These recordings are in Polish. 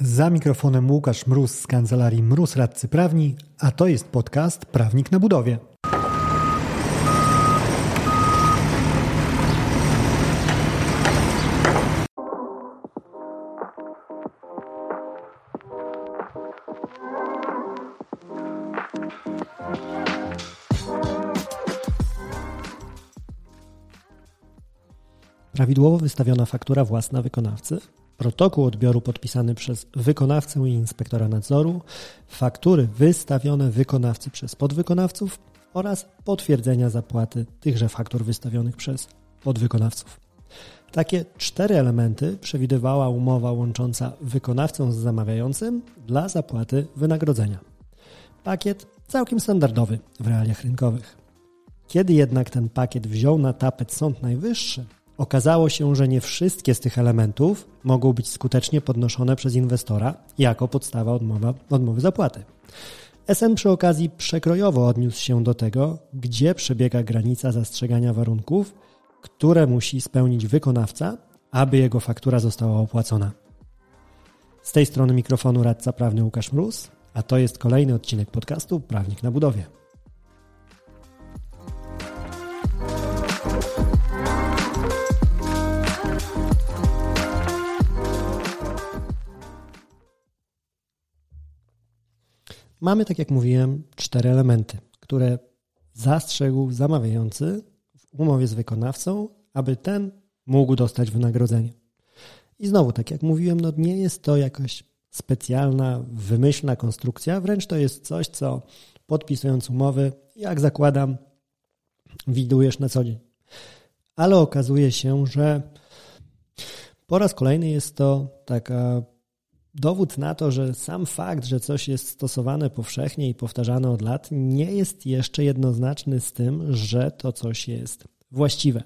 Za mikrofonem Łukasz Mróz z kancelarii Mróz Radcy Prawni, a to jest podcast Prawnik na budowie. Prawidłowo wystawiona faktura własna wykonawcy protokół odbioru podpisany przez wykonawcę i inspektora nadzoru, faktury wystawione wykonawcy przez podwykonawców oraz potwierdzenia zapłaty tychże faktur wystawionych przez podwykonawców. Takie cztery elementy przewidywała umowa łącząca wykonawcę z zamawiającym dla zapłaty wynagrodzenia. Pakiet całkiem standardowy w realiach rynkowych. Kiedy jednak ten pakiet wziął na tapet Sąd Najwyższy, Okazało się, że nie wszystkie z tych elementów mogą być skutecznie podnoszone przez inwestora jako podstawa odmowa, odmowy zapłaty. SN przy okazji przekrojowo odniósł się do tego, gdzie przebiega granica zastrzegania warunków, które musi spełnić wykonawca, aby jego faktura została opłacona. Z tej strony mikrofonu radca prawny Łukasz Mróz, a to jest kolejny odcinek podcastu Prawnik na budowie. Mamy, tak jak mówiłem, cztery elementy, które zastrzegł zamawiający w umowie z wykonawcą, aby ten mógł dostać wynagrodzenie. I znowu, tak jak mówiłem, no nie jest to jakaś specjalna, wymyślna konstrukcja, wręcz to jest coś, co podpisując umowy, jak zakładam, widujesz na co dzień. Ale okazuje się, że po raz kolejny jest to taka dowód na to, że sam fakt, że coś jest stosowane powszechnie i powtarzane od lat, nie jest jeszcze jednoznaczny z tym, że to coś jest właściwe.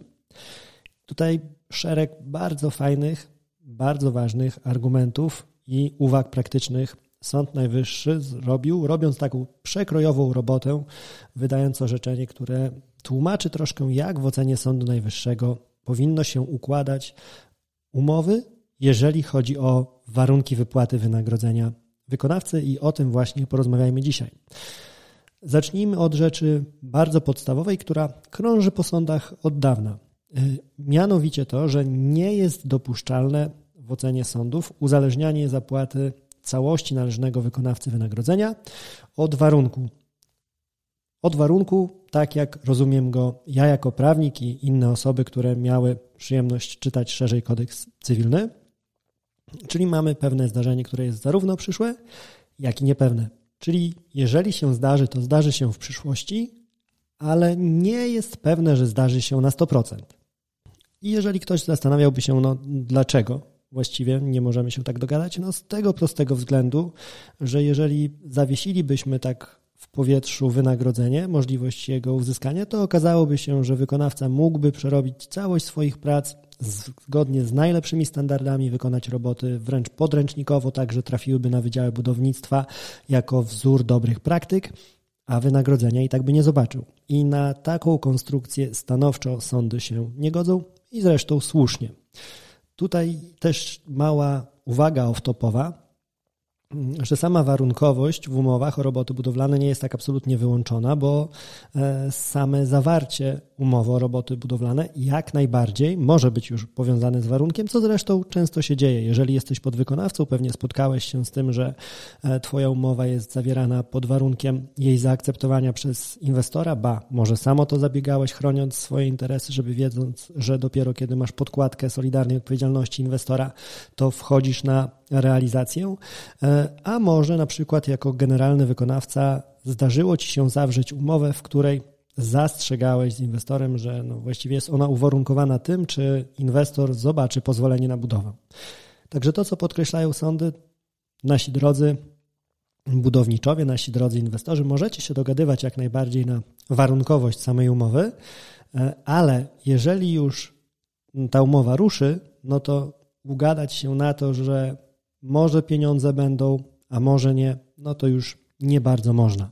Tutaj szereg bardzo fajnych, bardzo ważnych argumentów i uwag praktycznych Sąd Najwyższy zrobił, robiąc taką przekrojową robotę, wydając orzeczenie, które tłumaczy troszkę, jak w ocenie Sądu Najwyższego powinno się układać umowy jeżeli chodzi o warunki wypłaty wynagrodzenia wykonawcy i o tym właśnie porozmawiajmy dzisiaj. Zacznijmy od rzeczy bardzo podstawowej, która krąży po sądach od dawna. Y, mianowicie to, że nie jest dopuszczalne w ocenie sądów uzależnianie zapłaty całości należnego wykonawcy wynagrodzenia od warunku. Od warunku, tak jak rozumiem go ja jako prawnik i inne osoby, które miały przyjemność czytać szerzej kodeks cywilny, Czyli mamy pewne zdarzenie, które jest zarówno przyszłe, jak i niepewne. Czyli jeżeli się zdarzy, to zdarzy się w przyszłości, ale nie jest pewne, że zdarzy się na 100%. I jeżeli ktoś zastanawiałby się, no dlaczego właściwie nie możemy się tak dogadać, no z tego prostego względu, że jeżeli zawiesilibyśmy tak w powietrzu wynagrodzenie, możliwość jego uzyskania, to okazałoby się, że wykonawca mógłby przerobić całość swoich prac zgodnie z najlepszymi standardami wykonać roboty wręcz podręcznikowo, tak że trafiłyby na wydziały budownictwa jako wzór dobrych praktyk, a wynagrodzenia i tak by nie zobaczył. I na taką konstrukcję stanowczo sądy się nie i zresztą słusznie. Tutaj też mała uwaga off-topowa że sama warunkowość w umowach o roboty budowlane nie jest tak absolutnie wyłączona, bo e, same zawarcie umowy o roboty budowlane jak najbardziej może być już powiązane z warunkiem, co zresztą często się dzieje. Jeżeli jesteś podwykonawcą, pewnie spotkałeś się z tym, że e, Twoja umowa jest zawierana pod warunkiem jej zaakceptowania przez inwestora, ba, może samo to zabiegałeś, chroniąc swoje interesy, żeby wiedząc, że dopiero kiedy masz podkładkę solidarnej odpowiedzialności inwestora, to wchodzisz na realizację, e, a może na przykład jako generalny wykonawca zdarzyło Ci się zawrzeć umowę, w której zastrzegałeś z inwestorem, że no właściwie jest ona uwarunkowana tym, czy inwestor zobaczy pozwolenie na budowę. Także to, co podkreślają sądy, nasi drodzy budowniczowie, nasi drodzy inwestorzy, możecie się dogadywać jak najbardziej na warunkowość samej umowy, e, ale jeżeli już ta umowa ruszy, no to ugadać się na to, że może pieniądze będą, a może nie, no to już nie bardzo można.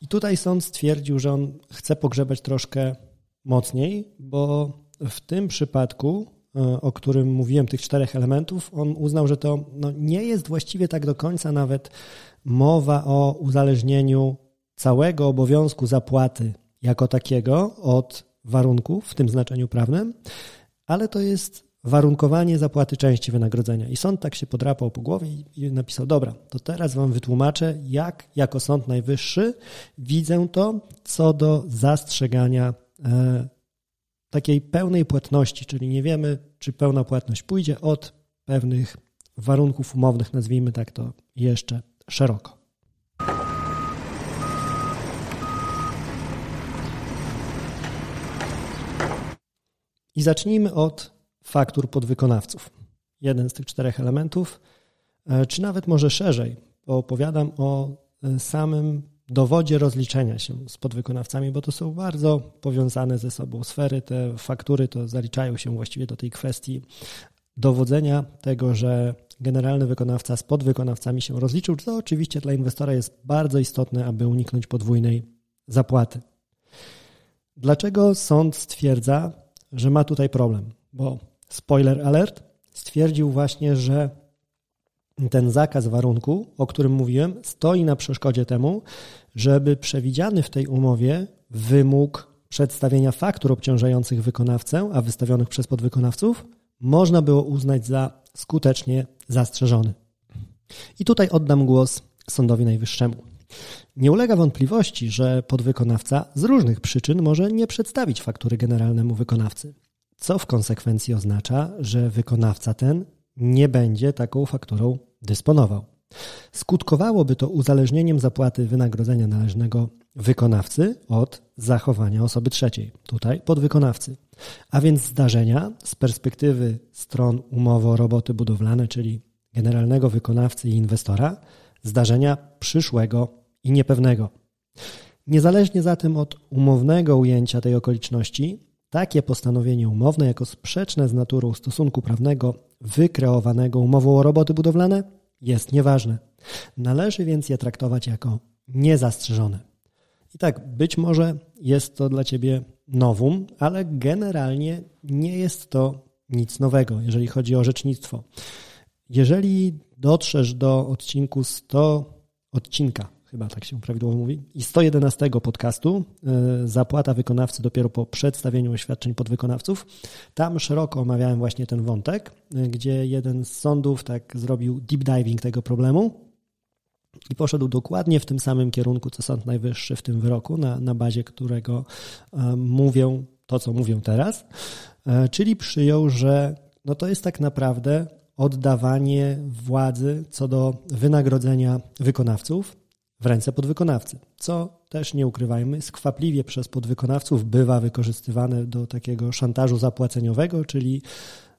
I tutaj sąd stwierdził, że on chce pogrzebać troszkę mocniej, bo w tym przypadku o którym mówiłem, tych czterech elementów, on uznał, że to no, nie jest właściwie tak do końca nawet mowa o uzależnieniu całego obowiązku zapłaty jako takiego od warunków w tym znaczeniu prawnym, ale to jest warunkowanie zapłaty części wynagrodzenia. I sąd tak się podrapał po głowie i napisał: Dobra, to teraz Wam wytłumaczę, jak jako Sąd Najwyższy widzę to co do zastrzegania e, takiej pełnej płatności, czyli nie wiemy, czy pełna płatność pójdzie od pewnych warunków umownych, nazwijmy tak to jeszcze szeroko. I zacznijmy od faktur podwykonawców. Jeden z tych czterech elementów, e, czy nawet może szerzej, bo opowiadam o e, samym dowodzie rozliczenia się z podwykonawcami, bo to są bardzo powiązane ze sobą sfery. Te faktury to zaliczają się właściwie do tej kwestii dowodzenia tego, że generalny wykonawca z podwykonawcami się rozliczył, co oczywiście dla inwestora jest bardzo istotne, aby uniknąć podwójnej zapłaty. Dlaczego sąd stwierdza, że ma tutaj problem? Bo spoiler alert stwierdził właśnie, że ten zakaz warunku, o którym mówiłem, stoi na przeszkodzie temu, żeby przewidziany w tej umowie wymóg przedstawienia faktur obciążających wykonawcę, a wystawionych przez podwykonawców, można było uznać za skutecznie zastrzeżony. I tutaj oddam głos Sądowi Najwyższemu. Nie ulega wątpliwości, że podwykonawca z różnych przyczyn może nie przedstawić faktury generalnemu wykonawcy, co w konsekwencji oznacza, że wykonawca ten nie będzie taką fakturą dysponował. Skutkowałoby to uzależnieniem zapłaty wynagrodzenia należnego wykonawcy od zachowania osoby trzeciej, tutaj podwykonawcy. A więc zdarzenia z perspektywy stron umowy o roboty budowlane, czyli generalnego wykonawcy i inwestora, zdarzenia przyszłego i niepewnego. Niezależnie zatem od umownego ujęcia tej okoliczności, takie postanowienie umowne jako sprzeczne z naturą stosunku prawnego wykreowanego umową o roboty budowlane jest nieważne. Należy więc je traktować jako niezastrzeżone. I tak, być może jest to dla Ciebie nowum, ale generalnie nie jest to nic nowego, jeżeli chodzi o orzecznictwo. Jeżeli dotrzesz do odcinku 100, odcinka chyba tak się prawidłowo mówi, i 111 podcastu, e, zapłata wykonawcy dopiero po przedstawieniu oświadczeń podwykonawców. Tam szeroko omawiałem właśnie ten wątek, e, gdzie jeden z sądów tak zrobił deep diving tego problemu i poszedł dokładnie w tym samym kierunku, co Sąd Najwyższy w tym wyroku, na, na bazie którego e, mówią to, co mówią teraz, czyli przyjął, że no to jest tak naprawdę oddawanie władzy co do wynagrodzenia wykonawców w ręce podwykonawcy, co też nie ukrywajmy, skwapliwie przez podwykonawców bywa wykorzystywane do takiego szantażu zapłaceniowego, czyli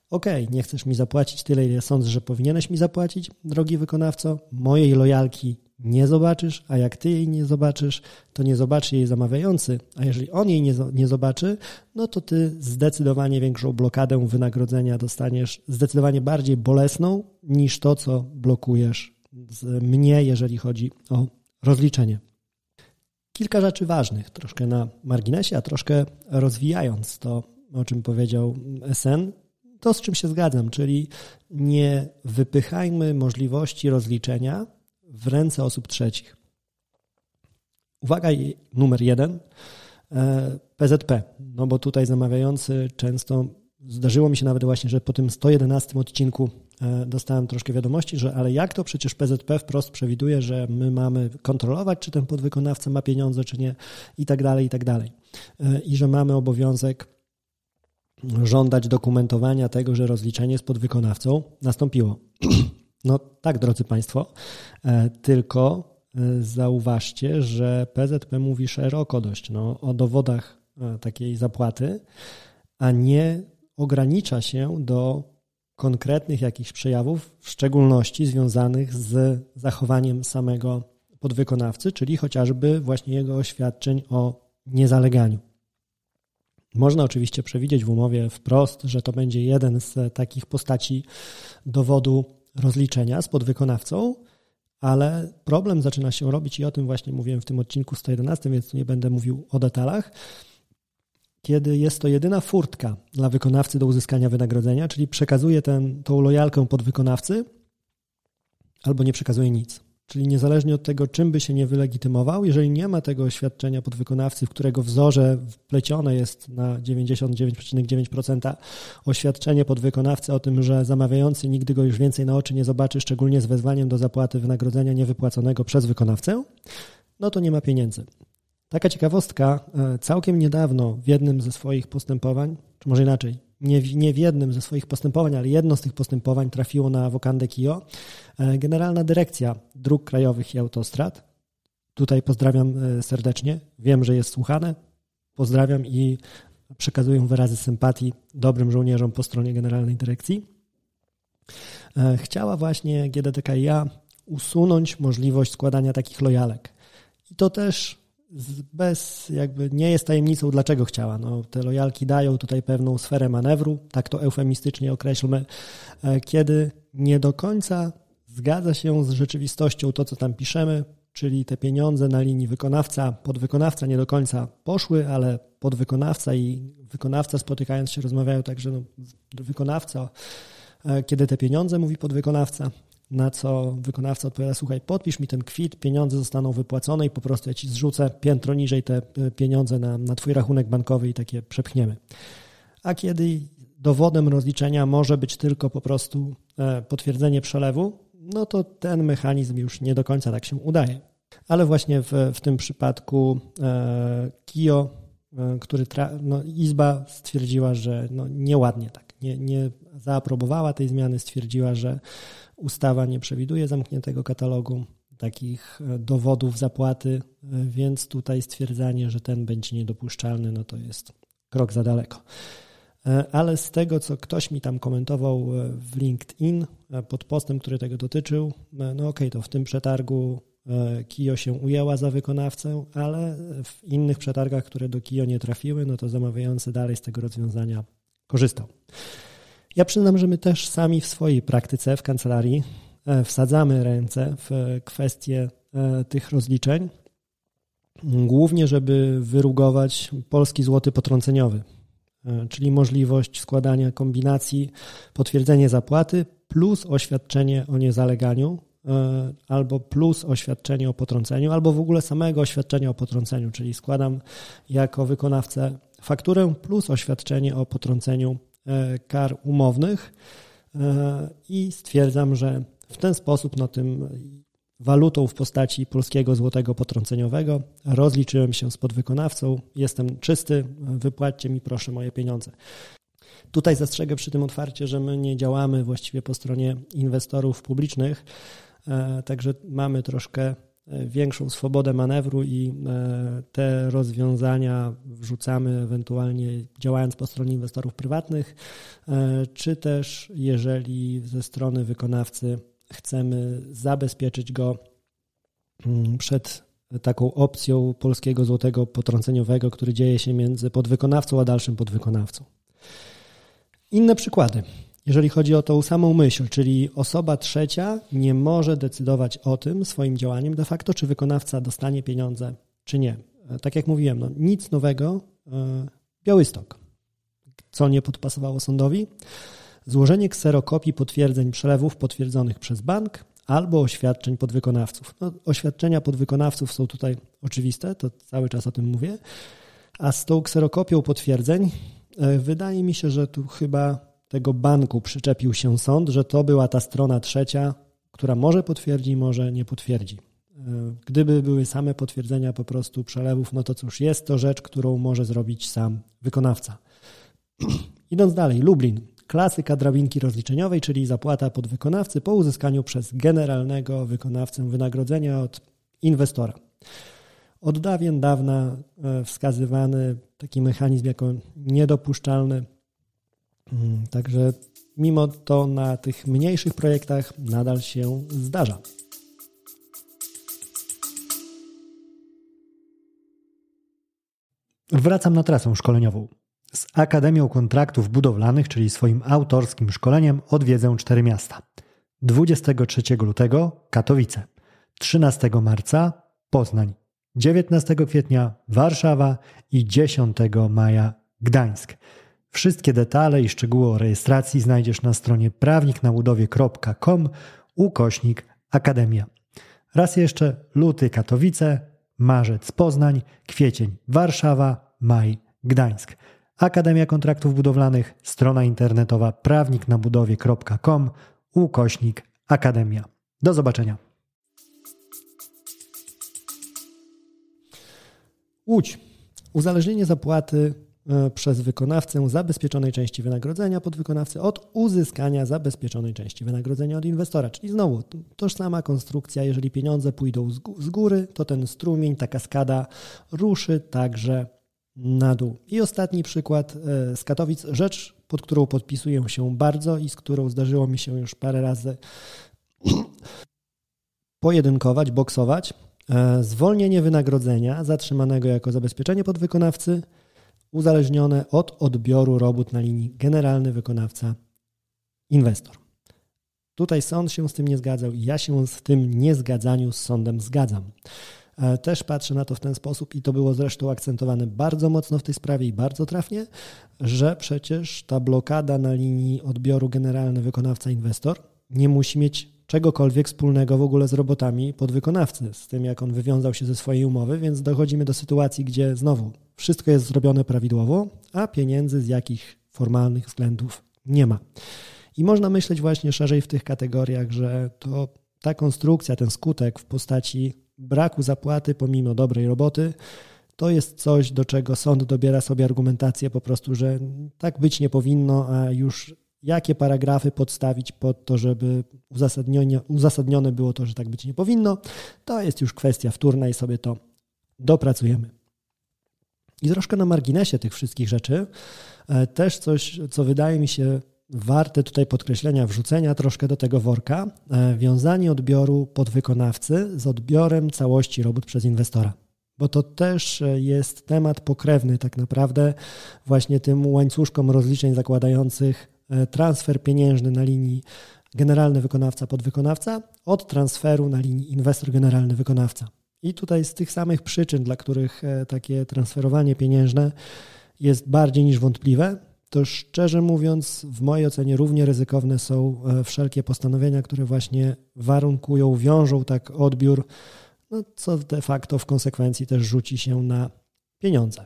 okej, okay, nie chcesz mi zapłacić tyle, ile sądzę, że powinieneś mi zapłacić, drogi wykonawco, mojej lojalki nie zobaczysz, a jak ty jej nie zobaczysz, to nie zobaczy jej zamawiający, a jeżeli on jej nie, nie zobaczy, no to ty zdecydowanie większą blokadę wynagrodzenia dostaniesz, zdecydowanie bardziej bolesną niż to, co blokujesz mnie, jeżeli chodzi o rozliczenie. Kilka rzeczy ważnych, troszkę na marginesie, a troszkę rozwijając to, o czym powiedział SN, to z czym się zgadzam, czyli nie wypychajmy możliwości rozliczenia w ręce osób trzecich. Uwaga numer jeden, PZP, e, no bo tutaj zamawiający często, zdarzyło mi się nawet właśnie, że po tym 111 odcinku dostałem troszkę wiadomości, że ale jak to przecież PZP wprost przewiduje, że my mamy kontrolować, czy ten podwykonawca ma pieniądze, czy nie i tak dalej, i tak dalej. E, I że mamy obowiązek żądać dokumentowania tego, że rozliczenie z podwykonawcą nastąpiło. No tak, drodzy Państwo, e, tylko zauważcie, że PZP mówi szeroko dość no, o dowodach takiej zapłaty, a nie ogranicza się do konkretnych jakichś przejawów, w szczególności związanych z zachowaniem samego podwykonawcy, czyli chociażby właśnie jego oświadczeń o niezaleganiu. Można oczywiście przewidzieć w umowie wprost, że to będzie jeden z takich postaci dowodu rozliczenia z podwykonawcą, ale problem zaczyna się robić i o tym właśnie mówiłem w tym odcinku 111, więc nie będę mówił o detalach kiedy jest to jedyna furtka dla wykonawcy do uzyskania wynagrodzenia, czyli przekazuje ten, tą lojalkę podwykonawcy albo nie przekazuje nic. Czyli niezależnie od tego, czym by się nie wylegitymował, jeżeli nie ma tego oświadczenia podwykonawcy, w którego wzorze wplecione jest na 99,9% oświadczenie podwykonawcy o tym, że zamawiający nigdy go już więcej na oczy nie zobaczy, szczególnie z wezwaniem do zapłaty wynagrodzenia niewypłaconego przez wykonawcę, no to nie ma pieniędzy. Taka ciekawostka, e, całkiem niedawno w jednym ze swoich postępowań, czy może inaczej, nie w, nie w jednym ze swoich postępowań, ale jedno z tych postępowań trafiło na Wokandę Kio. E, Generalna Dyrekcja Dróg Krajowych i Autostrad. Tutaj pozdrawiam e, serdecznie. Wiem, że jest słuchane. Pozdrawiam i przekazuję wyrazy sympatii dobrym żołnierzom po stronie Generalnej Dyrekcji. Chciała właśnie GDDKiA usunąć możliwość składania takich lojalek. I to też bez, jakby nie jest tajemnicą, dlaczego chciała. No, te lojalki dają tutaj pewną sferę manewru, tak to eufemistycznie określmy, e, kiedy nie do końca zgadza się z rzeczywistością to, co tam piszemy, czyli te pieniądze na linii wykonawca, podwykonawca nie do końca poszły, ale podwykonawca i wykonawca spotykając się rozmawiają tak, że no, wykonawca, e, kiedy te pieniądze mówi podwykonawca, na co wykonawca odpowiada, słuchaj, podpisz mi ten kwit, pieniądze zostaną wypłacone i po prostu ja ci zrzucę piętro niżej te e, pieniądze na, na twój rachunek bankowy i takie przepchniemy. A kiedy dowodem rozliczenia może być tylko po prostu e, potwierdzenie przelewu, no to ten mechanizm już nie do końca tak się udaje. Ale właśnie w, w tym przypadku e, KIO, który tra- no, Izba stwierdziła, że no, nieładnie tak, nie, nie zaaprobowała tej zmiany, stwierdziła, że Ustawa nie przewiduje zamkniętego katalogu takich e, dowodów zapłaty, e, więc tutaj stwierdzanie, że ten będzie niedopuszczalny, no to jest krok za daleko. E, ale z tego, co ktoś mi tam komentował w LinkedIn pod postem, który tego dotyczył, no okej, okay, to w tym przetargu KIO się ujęła za wykonawcę, ale w innych przetargach, które do KIO nie trafiły, no to zamawiający dalej z tego rozwiązania korzystał. Ja przyznam, że my też sami w swojej praktyce w kancelarii e, wsadzamy ręce w kwestie e, tych rozliczeń, głównie żeby wyrugować polski złoty potrąceniowy, e, czyli możliwość składania kombinacji potwierdzenie zapłaty plus oświadczenie o niezaleganiu, albo plus oświadczenie o potrąceniu, albo w ogóle samego oświadczenia o potrąceniu, czyli składam jako wykonawcę fakturę plus oświadczenie o potrąceniu kar umownych e, i stwierdzam, że w ten sposób no, tym walutą w postaci polskiego złotego potrąceniowego rozliczyłem się z podwykonawcą, jestem czysty, wypłaćcie mi proszę moje pieniądze. Tutaj zastrzegę przy tym otwarcie, że my nie działamy właściwie po stronie inwestorów publicznych, e, także mamy troszkę większą swobodę manewru i e, te rozwiązania wrzucamy ewentualnie działając po stronie inwestorów prywatnych, e, czy też jeżeli ze strony wykonawcy chcemy zabezpieczyć go mm, przed taką opcją polskiego złotego potrąceniowego, który dzieje się między podwykonawcą a dalszym podwykonawcą. Inne przykłady. Jeżeli chodzi o tą samą myśl, czyli osoba trzecia nie może decydować o tym swoim działaniem de facto, czy wykonawca dostanie pieniądze, czy nie. E, tak jak mówiłem, no, nic nowego. E, Białystok. Co nie podpasowało sądowi? Złożenie kserokopii potwierdzeń przelewów potwierdzonych przez bank albo oświadczeń podwykonawców. No, oświadczenia podwykonawców są tutaj oczywiste, to cały czas o tym mówię. A z tą kserokopią potwierdzeń e, wydaje mi się, że tu chyba tego banku przyczepił się sąd, że to była ta strona trzecia, która może potwierdzi, może nie potwierdzi. E, gdyby były same potwierdzenia po prostu przelewów, no to cóż, jest to rzecz, którą może zrobić sam wykonawca. Idąc dalej, Lublin. Klasyka drabinki rozliczeniowej, czyli zapłata podwykonawcy po uzyskaniu przez generalnego wykonawcę wynagrodzenia od inwestora. Od dawien dawna e, wskazywany taki mechanizm jako niedopuszczalny także mimo to na tych mniejszych projektach nadal się zdarza. Wracam na trasę szkoleniową. Z Akademią Kontraktów Budowlanych, czyli swoim autorskim szkoleniem, odwiedzę cztery miasta. 23 lutego Katowice, 13 marca Poznań, 19 kwietnia Warszawa i 10 maja Gdańsk. Wszystkie detale i szczegóły o rejestracji znajdziesz na stronie prawniknabudowie.com ukośnik Akademia. Raz jeszcze luty Katowice, marzec Poznań, kwiecień Warszawa, maj Gdańsk. Akademia Kontraktów Budowlanych, strona internetowa prawniknabudowie.com ukośnik Akademia. Do zobaczenia. Łódź. Uzależnienie zapłaty przez wykonawcę zabezpieczonej części wynagrodzenia podwykonawcy od uzyskania zabezpieczonej części wynagrodzenia od inwestora. Czyli znowu tożsama konstrukcja, jeżeli pieniądze pójdą z góry, to ten strumień, ta kaskada ruszy także na dół. I ostatni przykład e, z Katowic, rzecz, pod którą podpisuję się bardzo i z którą zdarzyło mi się już parę razy pojedynkować, boksować. E, zwolnienie wynagrodzenia zatrzymanego jako zabezpieczenie podwykonawcy uzależnione od odbioru robót na linii generalny wykonawca inwestor. Tutaj sąd się z tym nie zgadzał i ja się z tym niezgadzaniu z sądem zgadzam. E, też patrzę na to w ten sposób i to było zresztą akcentowane bardzo mocno w tej sprawie i bardzo trafnie, że przecież ta blokada na linii odbioru generalny wykonawca-inwestor nie musi mieć czegokolwiek wspólnego w ogóle z robotami podwykonawcy, z tym jak on wywiązał się ze swojej umowy, więc dochodzimy do sytuacji, gdzie znowu wszystko jest zrobione prawidłowo, a pieniędzy z jakich formalnych względów nie ma. I można myśleć właśnie szerzej w tych kategoriach, że to ta konstrukcja, ten skutek w postaci braku zapłaty pomimo dobrej roboty, to jest coś, do czego sąd dobiera sobie argumentację po prostu, że tak być nie powinno, a już jakie paragrafy podstawić pod to, żeby uzasadnione było to, że tak być nie powinno, to jest już kwestia wtórna i sobie to dopracujemy. I troszkę na marginesie tych wszystkich rzeczy, e, też coś, co wydaje mi się warte tutaj podkreślenia, wrzucenia troszkę do tego worka, e, wiązanie odbioru podwykonawcy z odbiorem całości robót przez inwestora. Bo to też e, jest temat pokrewny tak naprawdę właśnie tym łańcuszkom rozliczeń zakładających transfer pieniężny na linii generalny wykonawca podwykonawca od transferu na linii inwestor generalny wykonawca. I tutaj z tych samych przyczyn, dla których takie transferowanie pieniężne jest bardziej niż wątpliwe, to szczerze mówiąc, w mojej ocenie równie ryzykowne są e, wszelkie postanowienia, które właśnie warunkują, wiążą tak odbiór, no, co de facto w konsekwencji też rzuci się na pieniądze.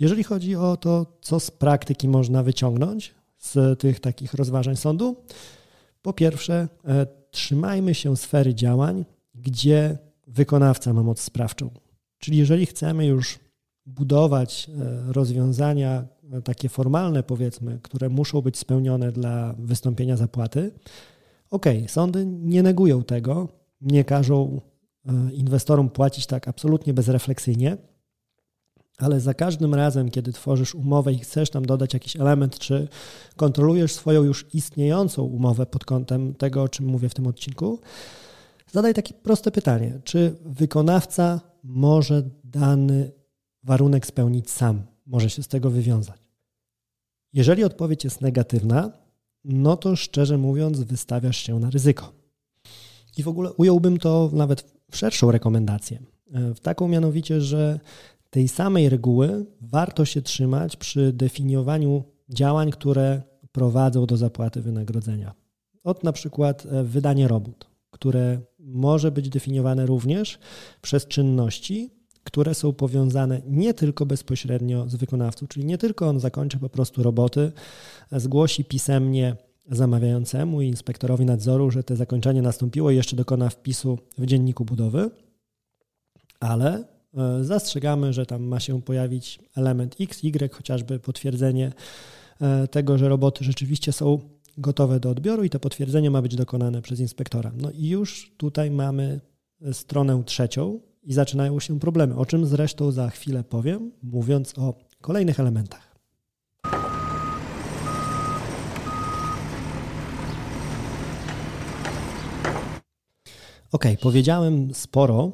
Jeżeli chodzi o to, co z praktyki można wyciągnąć z tych takich rozważań sądu, po pierwsze, e, trzymajmy się sfery działań, gdzie wykonawca ma moc sprawczą. Czyli jeżeli chcemy już budować e, rozwiązania takie formalne, powiedzmy, które muszą być spełnione dla wystąpienia zapłaty, ok, sądy nie negują tego, nie każą e, inwestorom płacić tak absolutnie bezrefleksyjnie, ale za każdym razem, kiedy tworzysz umowę i chcesz tam dodać jakiś element, czy kontrolujesz swoją już istniejącą umowę pod kątem tego, o czym mówię w tym odcinku, zadaj takie proste pytanie: czy wykonawca może dany warunek spełnić sam? może się z tego wywiązać. Jeżeli odpowiedź jest negatywna, no to szczerze mówiąc, wystawiasz się na ryzyko. I w ogóle ująłbym to nawet w szerszą rekomendację. E, w taką mianowicie, że tej samej reguły warto się trzymać przy definiowaniu działań, które prowadzą do zapłaty wynagrodzenia. Od na przykład e, wydanie robót, które może być definiowane również przez czynności, które są powiązane nie tylko bezpośrednio z wykonawcą, czyli nie tylko on zakończy po prostu roboty, zgłosi pisemnie zamawiającemu i inspektorowi nadzoru, że to zakończenie nastąpiło i jeszcze dokona wpisu w dzienniku budowy, ale e, zastrzegamy, że tam ma się pojawić element X, Y, chociażby potwierdzenie e, tego, że roboty rzeczywiście są gotowe do odbioru i to potwierdzenie ma być dokonane przez inspektora. No i już tutaj mamy stronę trzecią, i zaczynają się problemy, o czym zresztą za chwilę powiem, mówiąc o kolejnych elementach. Ok, powiedziałem sporo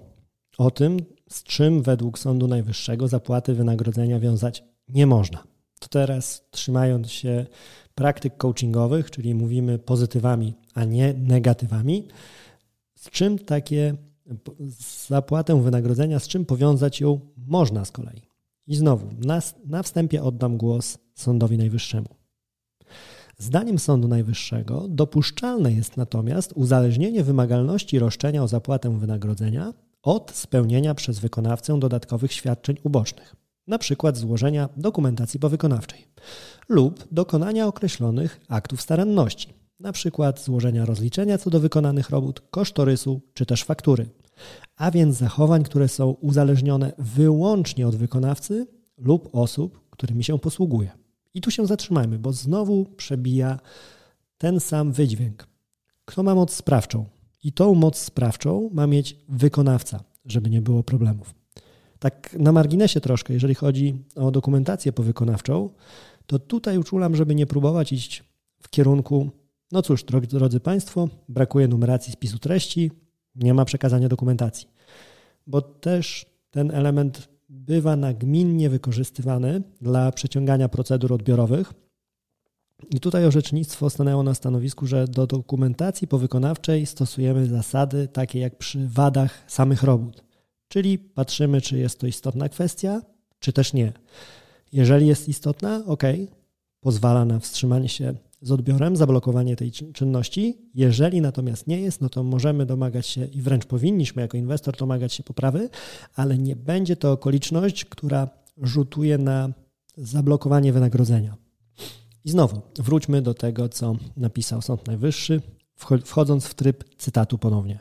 o tym, z czym według Sądu Najwyższego zapłaty wynagrodzenia wiązać nie można. To teraz, trzymając się praktyk coachingowych, czyli mówimy pozytywami, a nie negatywami, z czym takie zapłatę wynagrodzenia, z czym powiązać ją można z kolei. I znowu, na, na wstępie oddam głos Sądowi Najwyższemu. Zdaniem Sądu Najwyższego dopuszczalne jest natomiast uzależnienie wymagalności roszczenia o zapłatę wynagrodzenia od spełnienia przez wykonawcę dodatkowych świadczeń ubocznych, np. złożenia dokumentacji powykonawczej lub dokonania określonych aktów staranności, np. złożenia rozliczenia co do wykonanych robót, kosztorysu czy też faktury, a więc zachowań, które są uzależnione wyłącznie od wykonawcy lub osób, którymi się posługuje. I tu się zatrzymajmy, bo znowu przebija ten sam wydźwięk. Kto ma moc sprawczą? I tą moc sprawczą ma mieć wykonawca, żeby nie było problemów. Tak na marginesie troszkę, jeżeli chodzi o dokumentację powykonawczą, to tutaj uczulam, żeby nie próbować iść w kierunku, no cóż, drodzy, Państwo, brakuje numeracji spisu treści, nie ma przekazania dokumentacji, bo też ten element bywa nagminnie wykorzystywany dla przeciągania procedur odbiorowych. I tutaj orzecznictwo stanęło na stanowisku, że do dokumentacji powykonawczej stosujemy zasady takie jak przy wadach samych robót, czyli patrzymy, czy jest to istotna kwestia, czy też nie. Jeżeli jest istotna, ok, pozwala na wstrzymanie się z odbiorem, zablokowanie tej czynności. Jeżeli natomiast nie jest, no to możemy domagać się i wręcz powinniśmy jako inwestor domagać się poprawy, ale nie będzie to okoliczność, która rzutuje na zablokowanie wynagrodzenia. I znowu wróćmy do tego, co napisał Sąd Najwyższy, wchodząc w tryb cytatu ponownie.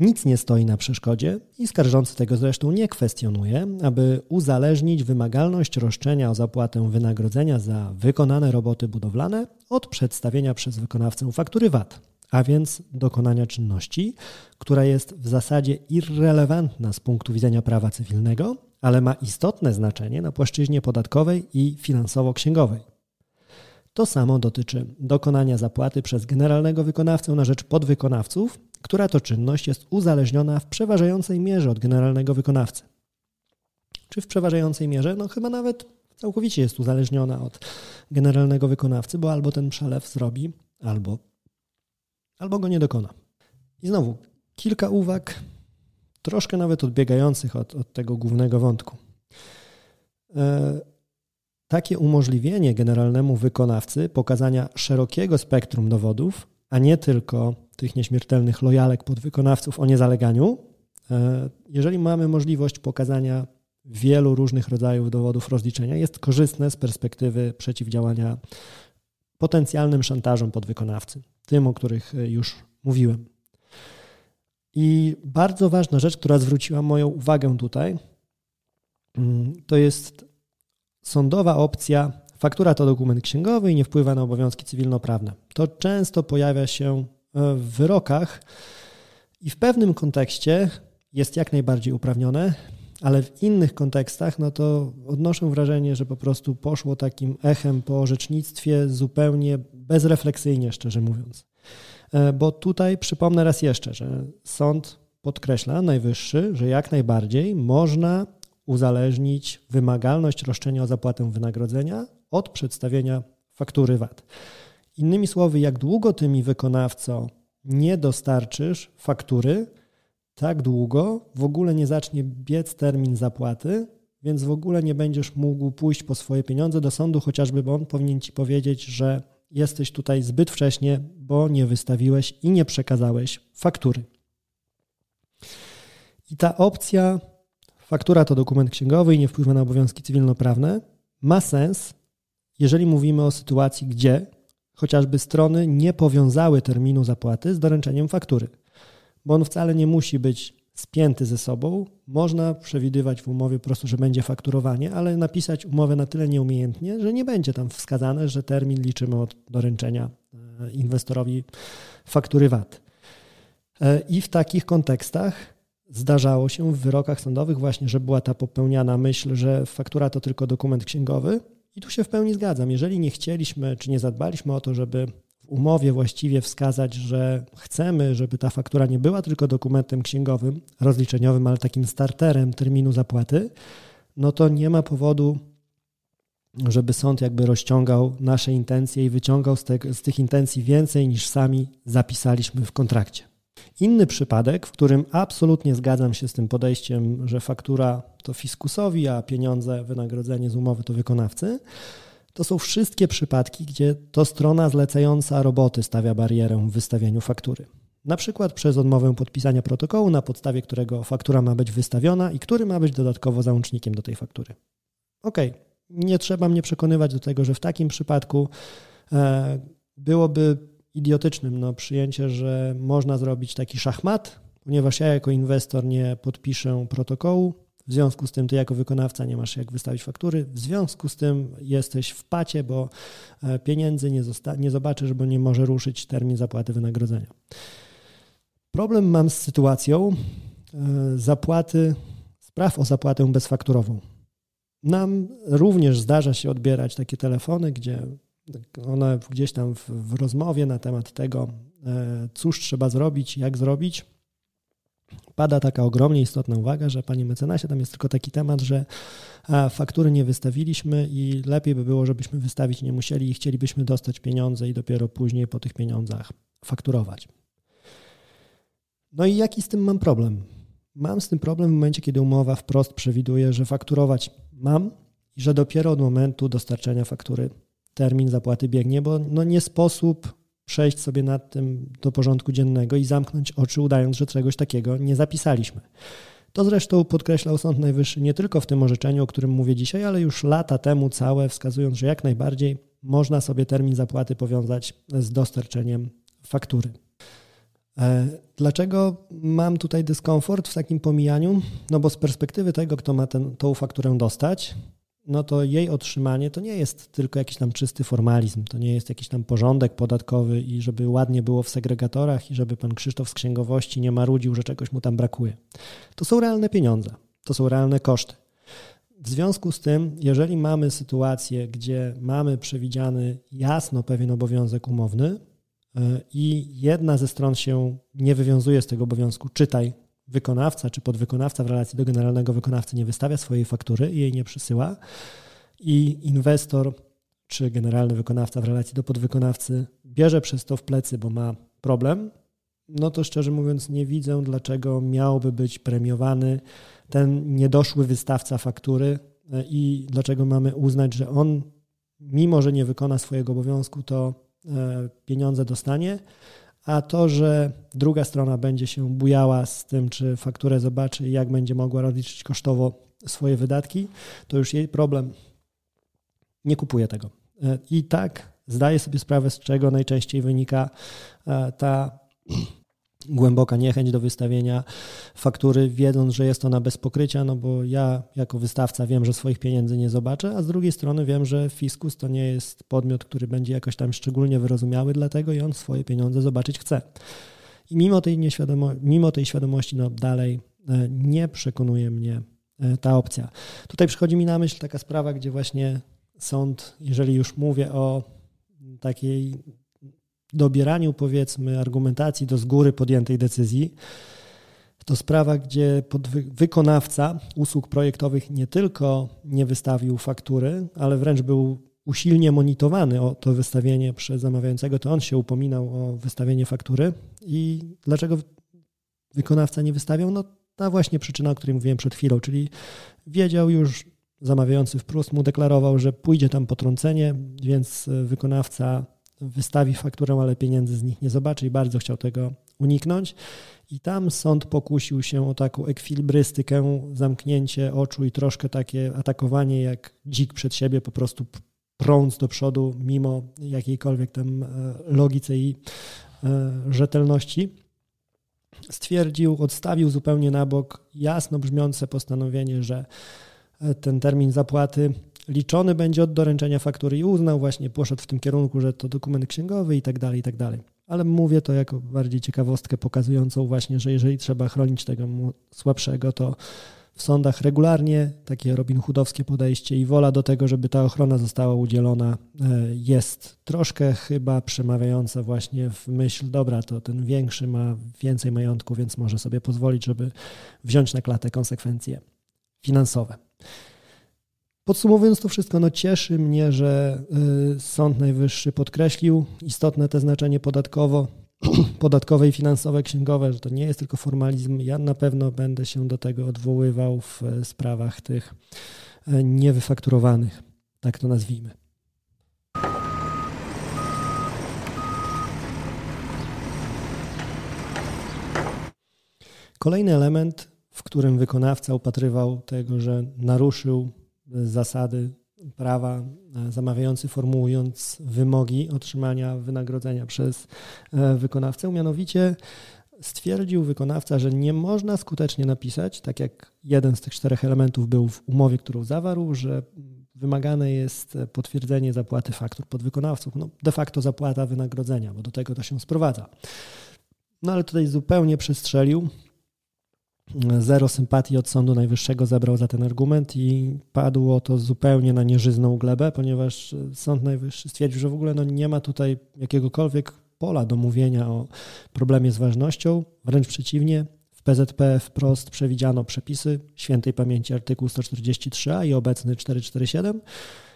Nic nie stoi na przeszkodzie i skarżący tego zresztą nie kwestionuje, aby uzależnić wymagalność roszczenia o zapłatę wynagrodzenia za wykonane roboty budowlane od przedstawienia przez wykonawcę faktury VAT, a więc dokonania czynności, która jest w zasadzie irrelevantna z punktu widzenia prawa cywilnego, ale ma istotne znaczenie na płaszczyźnie podatkowej i finansowo-księgowej. To samo dotyczy dokonania zapłaty przez generalnego wykonawcę na rzecz podwykonawców która to czynność jest uzależniona w przeważającej mierze od generalnego wykonawcy. Czy w przeważającej mierze? No chyba nawet całkowicie jest uzależniona od generalnego wykonawcy, bo albo ten przelew zrobi, albo, albo go nie dokona. I znowu kilka uwag, troszkę nawet odbiegających od, od tego głównego wątku. E, takie umożliwienie generalnemu wykonawcy pokazania szerokiego spektrum dowodów, a nie tylko tych nieśmiertelnych lojalek podwykonawców o niezaleganiu, e, jeżeli mamy możliwość pokazania wielu różnych rodzajów dowodów rozliczenia, jest korzystne z perspektywy przeciwdziałania potencjalnym szantażom podwykonawcy, tym, o których e, już mówiłem. I bardzo ważna rzecz, która zwróciła moją uwagę tutaj, mm, to jest sądowa opcja faktura to dokument księgowy i nie wpływa na obowiązki cywilnoprawne. To często pojawia się w wyrokach i w pewnym kontekście jest jak najbardziej uprawnione, ale w innych kontekstach, no to odnoszę wrażenie, że po prostu poszło takim echem po orzecznictwie zupełnie bezrefleksyjnie, szczerze mówiąc. E, bo tutaj przypomnę raz jeszcze, że sąd podkreśla, najwyższy, że jak najbardziej można uzależnić wymagalność roszczenia o zapłatę wynagrodzenia od przedstawienia faktury VAT. Innymi słowy, jak długo ty mi wykonawco nie dostarczysz faktury, tak długo w ogóle nie zacznie biec termin zapłaty, więc w ogóle nie będziesz mógł pójść po swoje pieniądze do sądu, chociażby bo on powinien ci powiedzieć, że jesteś tutaj zbyt wcześnie, bo nie wystawiłeś i nie przekazałeś faktury. I ta opcja, faktura to dokument księgowy i nie wpływa na obowiązki cywilnoprawne, ma sens, jeżeli mówimy o sytuacji, gdzie chociażby strony nie powiązały terminu zapłaty z doręczeniem faktury, bo on wcale nie musi być spięty ze sobą. Można przewidywać w umowie po prostu, że będzie fakturowanie, ale napisać umowę na tyle nieumiejętnie, że nie będzie tam wskazane, że termin liczymy od doręczenia e, inwestorowi faktury VAT. E, I w takich kontekstach zdarzało się w wyrokach sądowych właśnie, że była ta popełniana myśl, że faktura to tylko dokument księgowy, i tu się w pełni zgadzam. Jeżeli nie chcieliśmy, czy nie zadbaliśmy o to, żeby w umowie właściwie wskazać, że chcemy, żeby ta faktura nie była tylko dokumentem księgowym, rozliczeniowym, ale takim starterem terminu zapłaty, no to nie ma powodu, żeby sąd jakby rozciągał nasze intencje i wyciągał z, te, z tych intencji więcej niż sami zapisaliśmy w kontrakcie. Inny przypadek, w którym absolutnie zgadzam się z tym podejściem, że faktura to fiskusowi, a pieniądze, wynagrodzenie z umowy to wykonawcy, to są wszystkie przypadki, gdzie to strona zlecająca roboty stawia barierę w wystawieniu faktury. Na przykład przez odmowę podpisania protokołu, na podstawie którego faktura ma być wystawiona i który ma być dodatkowo załącznikiem do tej faktury. Ok, nie trzeba mnie przekonywać do tego, że w takim przypadku e, byłoby idiotycznym no, przyjęcie, że można zrobić taki szachmat, ponieważ ja jako inwestor nie podpiszę protokołu, w związku z tym ty jako wykonawca nie masz jak wystawić faktury, w związku z tym jesteś w pacie, bo e, pieniędzy nie, nie zobaczysz, bo nie może ruszyć termin zapłaty wynagrodzenia. Problem mam z sytuacją e, zapłaty, spraw o zapłatę bezfakturową. Nam również zdarza się odbierać takie telefony, gdzie one gdzieś tam w, w rozmowie na temat tego, e, cóż trzeba zrobić, jak zrobić, pada taka ogromnie istotna uwaga, że panie mecenasie, tam jest tylko taki temat, że faktury nie wystawiliśmy i lepiej by było, żebyśmy wystawić nie musieli i chcielibyśmy dostać pieniądze i dopiero później po tych pieniądzach fakturować. No i jaki z tym mam problem? Mam z tym problem w momencie, kiedy umowa wprost przewiduje, że fakturować mam i że dopiero od momentu dostarczenia faktury termin zapłaty biegnie, bo no nie sposób przejść sobie nad tym do porządku dziennego i zamknąć oczy, udając, że czegoś takiego nie zapisaliśmy. To zresztą podkreślał Sąd Najwyższy nie tylko w tym orzeczeniu, o którym mówię dzisiaj, ale już lata temu całe, wskazując, że jak najbardziej można sobie termin zapłaty powiązać z dostarczeniem faktury. E, dlaczego mam tutaj dyskomfort w takim pomijaniu? No bo z perspektywy tego, kto ma tą fakturę dostać, no to jej otrzymanie to nie jest tylko jakiś tam czysty formalizm, to nie jest jakiś tam porządek podatkowy i żeby ładnie było w segregatorach i żeby pan Krzysztof z księgowości nie marudził, że czegoś mu tam brakuje. To są realne pieniądze, to są realne koszty. W związku z tym, jeżeli mamy sytuację, gdzie mamy przewidziany jasno pewien obowiązek umowny e, i jedna ze stron się nie wywiązuje z tego obowiązku, czytaj wykonawca czy podwykonawca w relacji do generalnego wykonawcy nie wystawia swojej faktury i jej nie przysyła, i inwestor czy generalny wykonawca w relacji do podwykonawcy bierze przez to w plecy, bo ma problem, no to szczerze mówiąc nie widzę, dlaczego miałby być premiowany ten niedoszły wystawca faktury e, i dlaczego mamy uznać, że on, mimo że nie wykona swojego obowiązku, to e, pieniądze dostanie, a to, że druga strona będzie się bujała z tym, czy fakturę zobaczy i jak będzie mogła rozliczyć kosztowo swoje wydatki, to już jej problem. Nie kupuje tego. E, I tak zdaję sobie sprawę, z czego najczęściej wynika e, ta głęboka niechęć do wystawienia faktury, wiedząc, że jest ona bez pokrycia, no bo ja jako wystawca wiem, że swoich pieniędzy nie zobaczę, a z drugiej strony wiem, że fiskus to nie jest podmiot, który będzie jakoś tam szczególnie wyrozumiały dlatego i on swoje pieniądze zobaczyć chce. I mimo tej, nieświadomo- mimo tej świadomości, no dalej e, nie przekonuje mnie e, ta opcja. Tutaj przychodzi mi na myśl taka sprawa, gdzie właśnie sąd, jeżeli już mówię o takiej dobieraniu, powiedzmy, argumentacji do z góry podjętej decyzji, to sprawa, gdzie wykonawca usług projektowych nie tylko nie wystawił faktury, ale wręcz był usilnie monitorowany o to wystawienie przez zamawiającego, to on się upominał o wystawienie faktury. I dlaczego wykonawca nie wystawiał? No ta właśnie przyczyna, o której mówiłem przed chwilą, czyli wiedział już, zamawiający wprost mu deklarował, że pójdzie tam potrącenie, więc wykonawca wystawi fakturę, ale pieniędzy z nich nie zobaczy i bardzo chciał tego uniknąć. I tam sąd pokusił się o taką ekwilibrystykę, zamknięcie oczu i troszkę takie atakowanie jak dzik przed siebie, po prostu prąc do przodu, mimo jakiejkolwiek tam e, logice i e, rzetelności. Stwierdził, odstawił zupełnie na bok jasno brzmiące postanowienie, że e, ten termin zapłaty liczony będzie od doręczenia faktury i uznał właśnie, poszedł w tym kierunku, że to dokument księgowy i tak dalej, i tak dalej. Ale mówię to jako bardziej ciekawostkę pokazującą właśnie, że jeżeli trzeba chronić tego słabszego, to w sądach regularnie takie Robin Hoodowskie podejście i wola do tego, żeby ta ochrona została udzielona e, jest troszkę chyba przemawiająca właśnie w myśl, dobra, to ten większy ma więcej majątku, więc może sobie pozwolić, żeby wziąć na klatę konsekwencje finansowe. Podsumowując to wszystko, no cieszy mnie, że y, Sąd Najwyższy podkreślił istotne te znaczenie podatkowo podatkowe i finansowe, księgowe, że to nie jest tylko formalizm. Ja na pewno będę się do tego odwoływał w sprawach tych niewyfakturowanych, tak to nazwijmy. Kolejny element, w którym wykonawca upatrywał tego, że naruszył zasady prawa, zamawiający formułując wymogi otrzymania wynagrodzenia przez e, wykonawcę, mianowicie stwierdził wykonawca, że nie można skutecznie napisać, tak jak jeden z tych czterech elementów był w umowie, którą zawarł, że wymagane jest potwierdzenie zapłaty faktur podwykonawców. No, de facto zapłata wynagrodzenia, bo do tego to się sprowadza. No ale tutaj zupełnie przestrzelił Zero sympatii od Sądu Najwyższego zabrał za ten argument i padło to zupełnie na nieżyzną glebę, ponieważ Sąd Najwyższy stwierdził, że w ogóle no nie ma tutaj jakiegokolwiek pola do mówienia o problemie z ważnością. Wręcz przeciwnie, w PZP wprost przewidziano przepisy świętej pamięci artykuł 143a i obecny 447,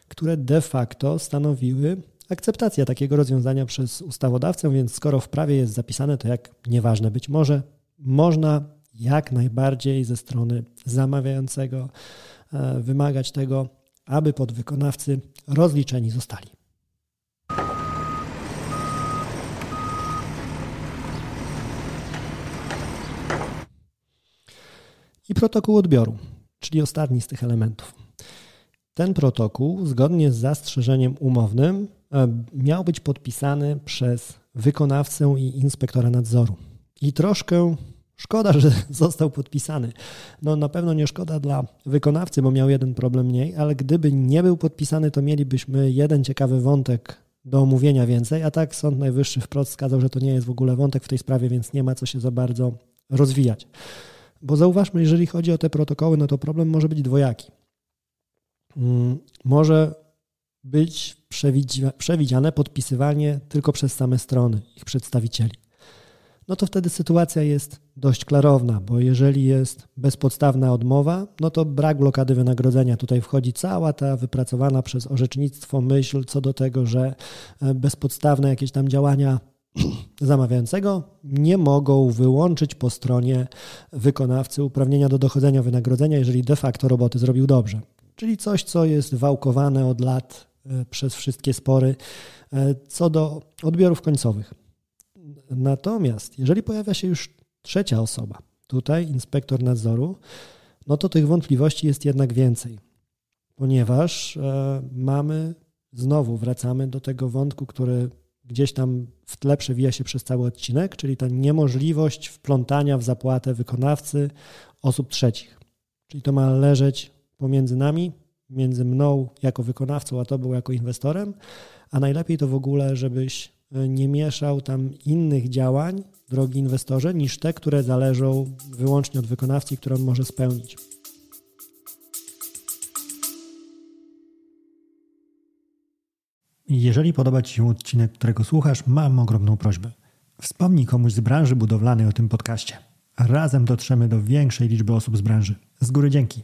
które de facto stanowiły akceptację takiego rozwiązania przez ustawodawcę, więc skoro w prawie jest zapisane, to jak nieważne być może, można jak najbardziej ze strony zamawiającego e, wymagać tego, aby podwykonawcy rozliczeni zostali. I protokół odbioru, czyli ostatni z tych elementów. Ten protokół, zgodnie z zastrzeżeniem umownym, e, miał być podpisany przez wykonawcę i inspektora nadzoru. I troszkę Szkoda, że został podpisany. No na pewno nie szkoda dla wykonawcy, bo miał jeden problem mniej, ale gdyby nie był podpisany, to mielibyśmy jeden ciekawy wątek do omówienia więcej, a tak Sąd Najwyższy wprost wskazał, że to nie jest w ogóle wątek w tej sprawie, więc nie ma co się za bardzo rozwijać. Bo zauważmy, jeżeli chodzi o te protokoły, no to problem może być dwojaki. Mm, może być przewidziane podpisywanie tylko przez same strony, ich przedstawicieli no to wtedy sytuacja jest dość klarowna, bo jeżeli jest bezpodstawna odmowa, no to brak blokady wynagrodzenia. Tutaj wchodzi cała ta wypracowana przez orzecznictwo myśl co do tego, że e, bezpodstawne jakieś tam działania zamawiającego nie mogą wyłączyć po stronie wykonawcy uprawnienia do dochodzenia wynagrodzenia, jeżeli de facto roboty zrobił dobrze. Czyli coś, co jest wałkowane od lat e, przez wszystkie spory e, co do odbiorów końcowych. Natomiast jeżeli pojawia się już trzecia osoba, tutaj inspektor nadzoru, no to tych wątpliwości jest jednak więcej, ponieważ e, mamy, znowu wracamy do tego wątku, który gdzieś tam w tle przewija się przez cały odcinek, czyli ta niemożliwość wplątania w zapłatę wykonawcy osób trzecich. Czyli to ma leżeć pomiędzy nami, między mną jako wykonawcą, a tobą jako inwestorem, a najlepiej to w ogóle, żebyś nie mieszał tam innych działań, drogi inwestorze, niż te, które zależą wyłącznie od wykonawcy, które on może spełnić. Jeżeli podoba Ci się odcinek, którego słuchasz, mam ogromną prośbę. Wspomnij komuś z branży budowlanej o tym podcaście. Razem dotrzemy do większej liczby osób z branży. Z góry dzięki.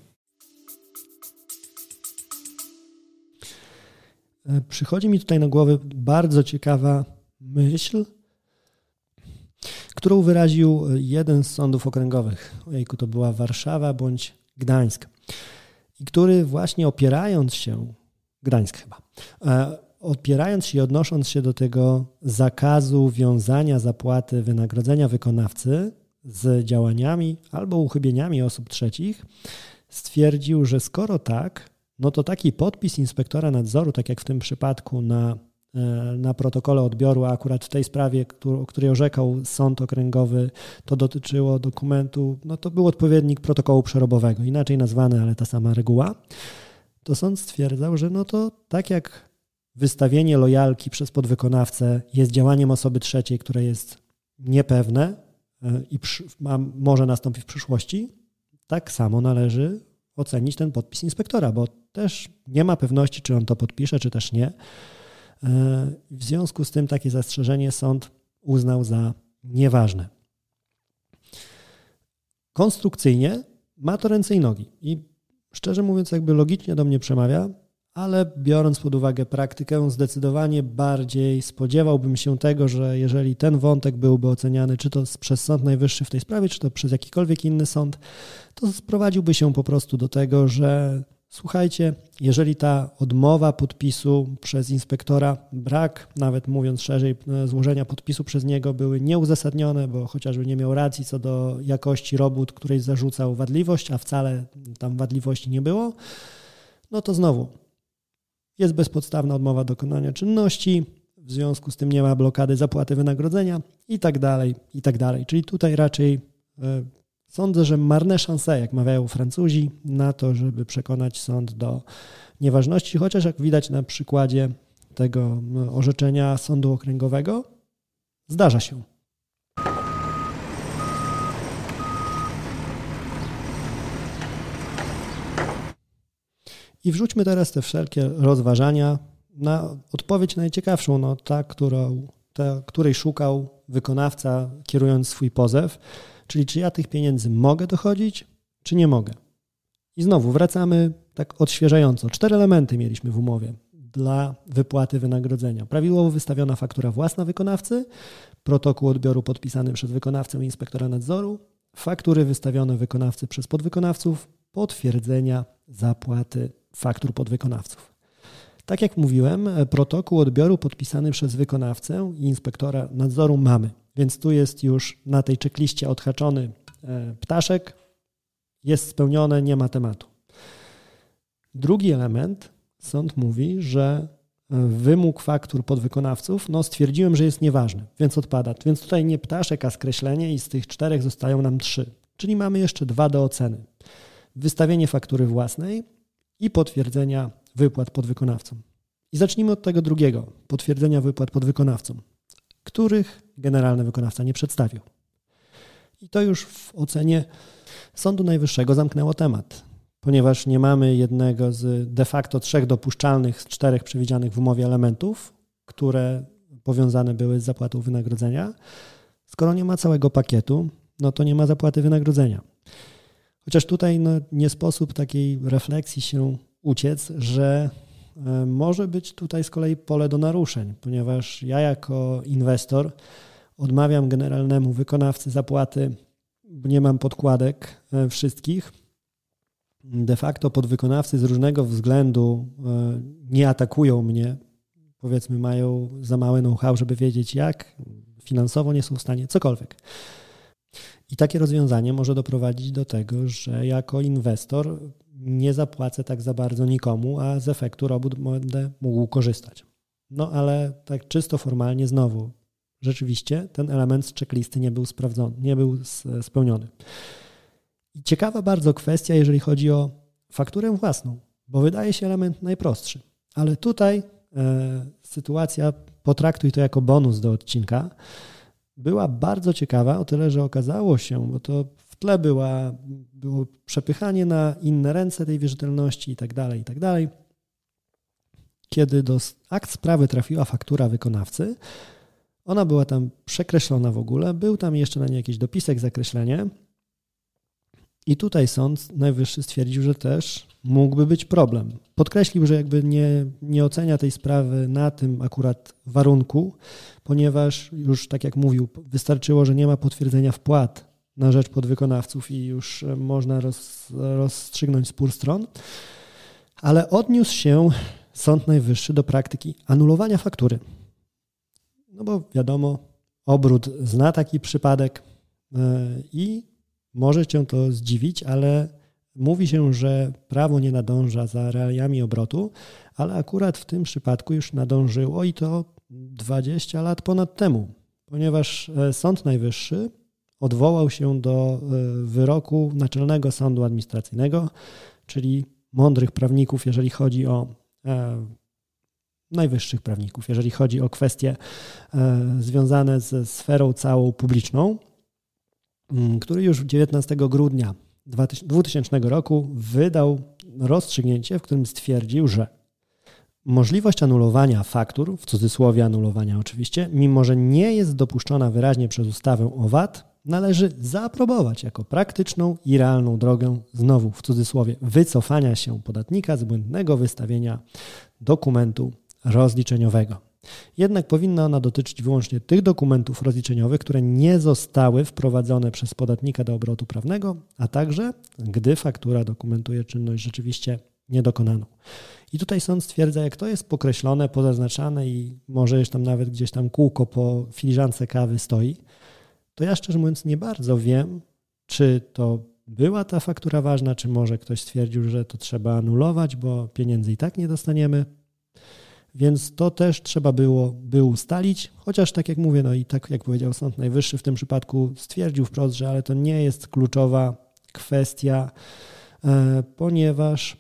E, przychodzi mi tutaj na głowę bardzo ciekawa myśl, którą wyraził jeden z sądów okręgowych. Ojejku, to była Warszawa bądź Gdańsk. I który właśnie opierając się, Gdańsk chyba, e, opierając się i odnosząc się do tego zakazu wiązania zapłaty wynagrodzenia wykonawcy z działaniami albo uchybieniami osób trzecich, stwierdził, że skoro tak, no to taki podpis inspektora nadzoru, tak jak w tym przypadku na E, na protokole odbioru, a akurat w tej sprawie, o której orzekał sąd okręgowy, to dotyczyło dokumentu, no to był odpowiednik protokołu przerobowego, inaczej nazwany, ale ta sama reguła, to sąd stwierdzał, że no to tak jak wystawienie lojalki przez podwykonawcę jest działaniem osoby trzeciej, które jest niepewne e, i może nastąpić w przyszłości, tak samo należy ocenić ten podpis inspektora, bo też nie ma pewności, czy on to podpisze, czy też nie. W związku z tym takie zastrzeżenie sąd uznał za nieważne. Konstrukcyjnie ma to ręce i nogi i szczerze mówiąc jakby logicznie do mnie przemawia, ale biorąc pod uwagę praktykę, zdecydowanie bardziej spodziewałbym się tego, że jeżeli ten wątek byłby oceniany czy to przez Sąd Najwyższy w tej sprawie, czy to przez jakikolwiek inny sąd, to sprowadziłby się po prostu do tego, że słuchajcie, jeżeli ta odmowa podpisu przez inspektora, brak, nawet mówiąc szerzej, złożenia podpisu przez niego były nieuzasadnione, bo chociażby nie miał racji co do jakości robót, której zarzucał wadliwość, a wcale tam wadliwości nie było, no to znowu jest bezpodstawna odmowa dokonania czynności, w związku z tym nie ma blokady zapłaty wynagrodzenia i tak dalej, i tak dalej. Czyli tutaj raczej e, sądzę, że marne szanse, jak mawiają Francuzi, na to, żeby przekonać sąd do nieważności, chociaż jak widać na przykładzie tego no, orzeczenia sądu okręgowego, zdarza się. I wrzućmy teraz te wszelkie rozważania na odpowiedź najciekawszą, no ta, którą, której szukał wykonawca kierując swój pozew, czyli czy ja tych pieniędzy mogę dochodzić, czy nie mogę. I znowu wracamy tak odświeżająco. Cztery elementy mieliśmy w umowie dla wypłaty wynagrodzenia. Prawidłowo wystawiona faktura własna wykonawcy, protokół odbioru podpisany przez wykonawcę inspektora nadzoru, faktury wystawione wykonawcy przez podwykonawców, potwierdzenia zapłaty faktur podwykonawców. Tak jak mówiłem, protokół odbioru podpisany przez wykonawcę i inspektora nadzoru mamy, więc tu jest już na tej czekliście odhaczony e, ptaszek, jest spełnione, nie ma tematu. Drugi element, sąd mówi, że e, wymóg faktur podwykonawców, no stwierdziłem, że jest nieważny, więc odpada. Więc tutaj nie ptaszek, a skreślenie i z tych czterech zostają nam trzy. Czyli mamy jeszcze dwa do oceny. Wystawienie faktury własnej i potwierdzenia wypłat podwykonawcom. I zacznijmy od tego drugiego, potwierdzenia wypłat podwykonawcom, których generalny wykonawca nie przedstawił. I to już w ocenie Sądu Najwyższego zamknęło temat, ponieważ nie mamy jednego z de facto trzech dopuszczalnych z czterech przewidzianych w umowie elementów, które powiązane były z zapłatą wynagrodzenia. Skoro nie ma całego pakietu, no to nie ma zapłaty wynagrodzenia. Chociaż tutaj no, nie sposób takiej refleksji się uciec, że e, może być tutaj z kolei pole do naruszeń, ponieważ ja jako inwestor odmawiam generalnemu wykonawcy zapłaty, bo nie mam podkładek e, wszystkich. De facto podwykonawcy z różnego względu e, nie atakują mnie, powiedzmy mają za małe know-how, żeby wiedzieć jak, finansowo nie są w stanie, cokolwiek. I takie rozwiązanie może doprowadzić do tego, że jako inwestor nie zapłacę tak za bardzo nikomu, a z efektu robót będę mógł korzystać. No ale tak czysto formalnie znowu, rzeczywiście ten element z checklisty nie był sprawdzony, nie był spełniony. I ciekawa bardzo kwestia, jeżeli chodzi o fakturę własną, bo wydaje się element najprostszy, ale tutaj e, sytuacja, potraktuj to jako bonus do odcinka, była bardzo ciekawa, o tyle, że okazało się, bo to tle była, było przepychanie na inne ręce tej wierzytelności i tak dalej, i tak dalej. Kiedy do akt sprawy trafiła faktura wykonawcy, ona była tam przekreślona w ogóle, był tam jeszcze na niej jakiś dopisek, zakreślenie. I tutaj sąd najwyższy stwierdził, że też mógłby być problem. Podkreślił, że jakby nie, nie ocenia tej sprawy na tym akurat warunku, ponieważ już tak jak mówił, wystarczyło, że nie ma potwierdzenia wpłat na rzecz podwykonawców i już można roz, rozstrzygnąć spór stron, ale odniósł się Sąd Najwyższy do praktyki anulowania faktury. No bo wiadomo, obrót zna taki przypadek e, i może cię to zdziwić, ale mówi się, że prawo nie nadąża za realiami obrotu, ale akurat w tym przypadku już nadążyło i to 20 lat ponad temu, ponieważ e, Sąd Najwyższy odwołał się do e, wyroku Naczelnego Sądu Administracyjnego, czyli mądrych prawników, jeżeli chodzi o e, najwyższych prawników, jeżeli chodzi o kwestie związane ze sferą całą publiczną, który już 19 grudnia 2000 roku wydał rozstrzygnięcie, w którym stwierdził, że Możliwość anulowania faktur, w cudzysłowie anulowania oczywiście, mimo że nie jest dopuszczona wyraźnie przez ustawę o VAT, należy zaaprobować jako praktyczną i realną drogę, znowu w cudzysłowie, wycofania się podatnika z błędnego wystawienia dokumentu rozliczeniowego. Jednak powinna ona dotyczyć wyłącznie tych dokumentów rozliczeniowych, które nie zostały wprowadzone przez podatnika do obrotu prawnego, a także gdy faktura dokumentuje czynność rzeczywiście niedokonaną. I tutaj sąd stwierdza, jak to jest pokreślone, pozaznaczane i może jeszcze tam nawet gdzieś tam kółko po filiżance kawy stoi, to ja szczerze mówiąc nie bardzo wiem, czy to była ta faktura ważna, czy może ktoś stwierdził, że to trzeba anulować, bo pieniędzy i tak nie dostaniemy. Więc to też trzeba było by ustalić, chociaż tak jak mówię, no i tak jak powiedział Sąd Najwyższy w tym przypadku stwierdził wprost, że ale to nie jest kluczowa kwestia, e, ponieważ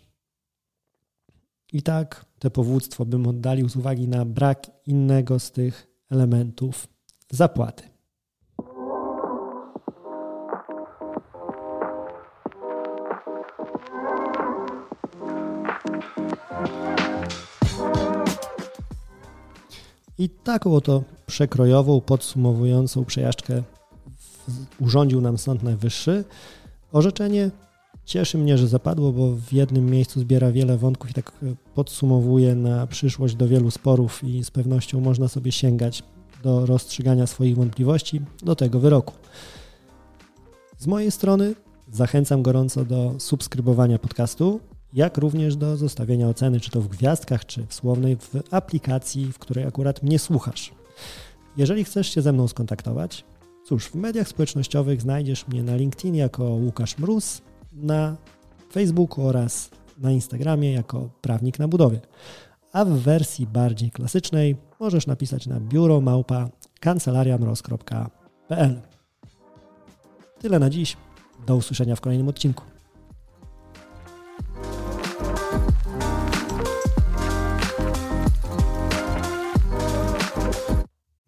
i tak te powództwo bym oddalił z uwagi na brak innego z tych elementów zapłaty. I taką oto przekrojową, podsumowującą przejażdżkę urządził nam Sąd Najwyższy. Orzeczenie cieszy mnie, że zapadło, bo w jednym miejscu zbiera wiele wątków i tak podsumowuje na przyszłość do wielu sporów i z pewnością można sobie sięgać do rozstrzygania swoich wątpliwości do tego wyroku. Z mojej strony zachęcam gorąco do subskrybowania podcastu, jak również do zostawienia oceny, czy to w gwiazdkach, czy w słownej, w aplikacji, w której akurat mnie słuchasz. Jeżeli chcesz się ze mną skontaktować, cóż, w mediach społecznościowych znajdziesz mnie na LinkedIn jako Łukasz Mróz, na Facebooku oraz na Instagramie jako Prawnik na Budowie. A w wersji bardziej klasycznej możesz napisać na biuro małpa kancelariamroz.pl. Tyle na dziś. Do usłyszenia w kolejnym odcinku.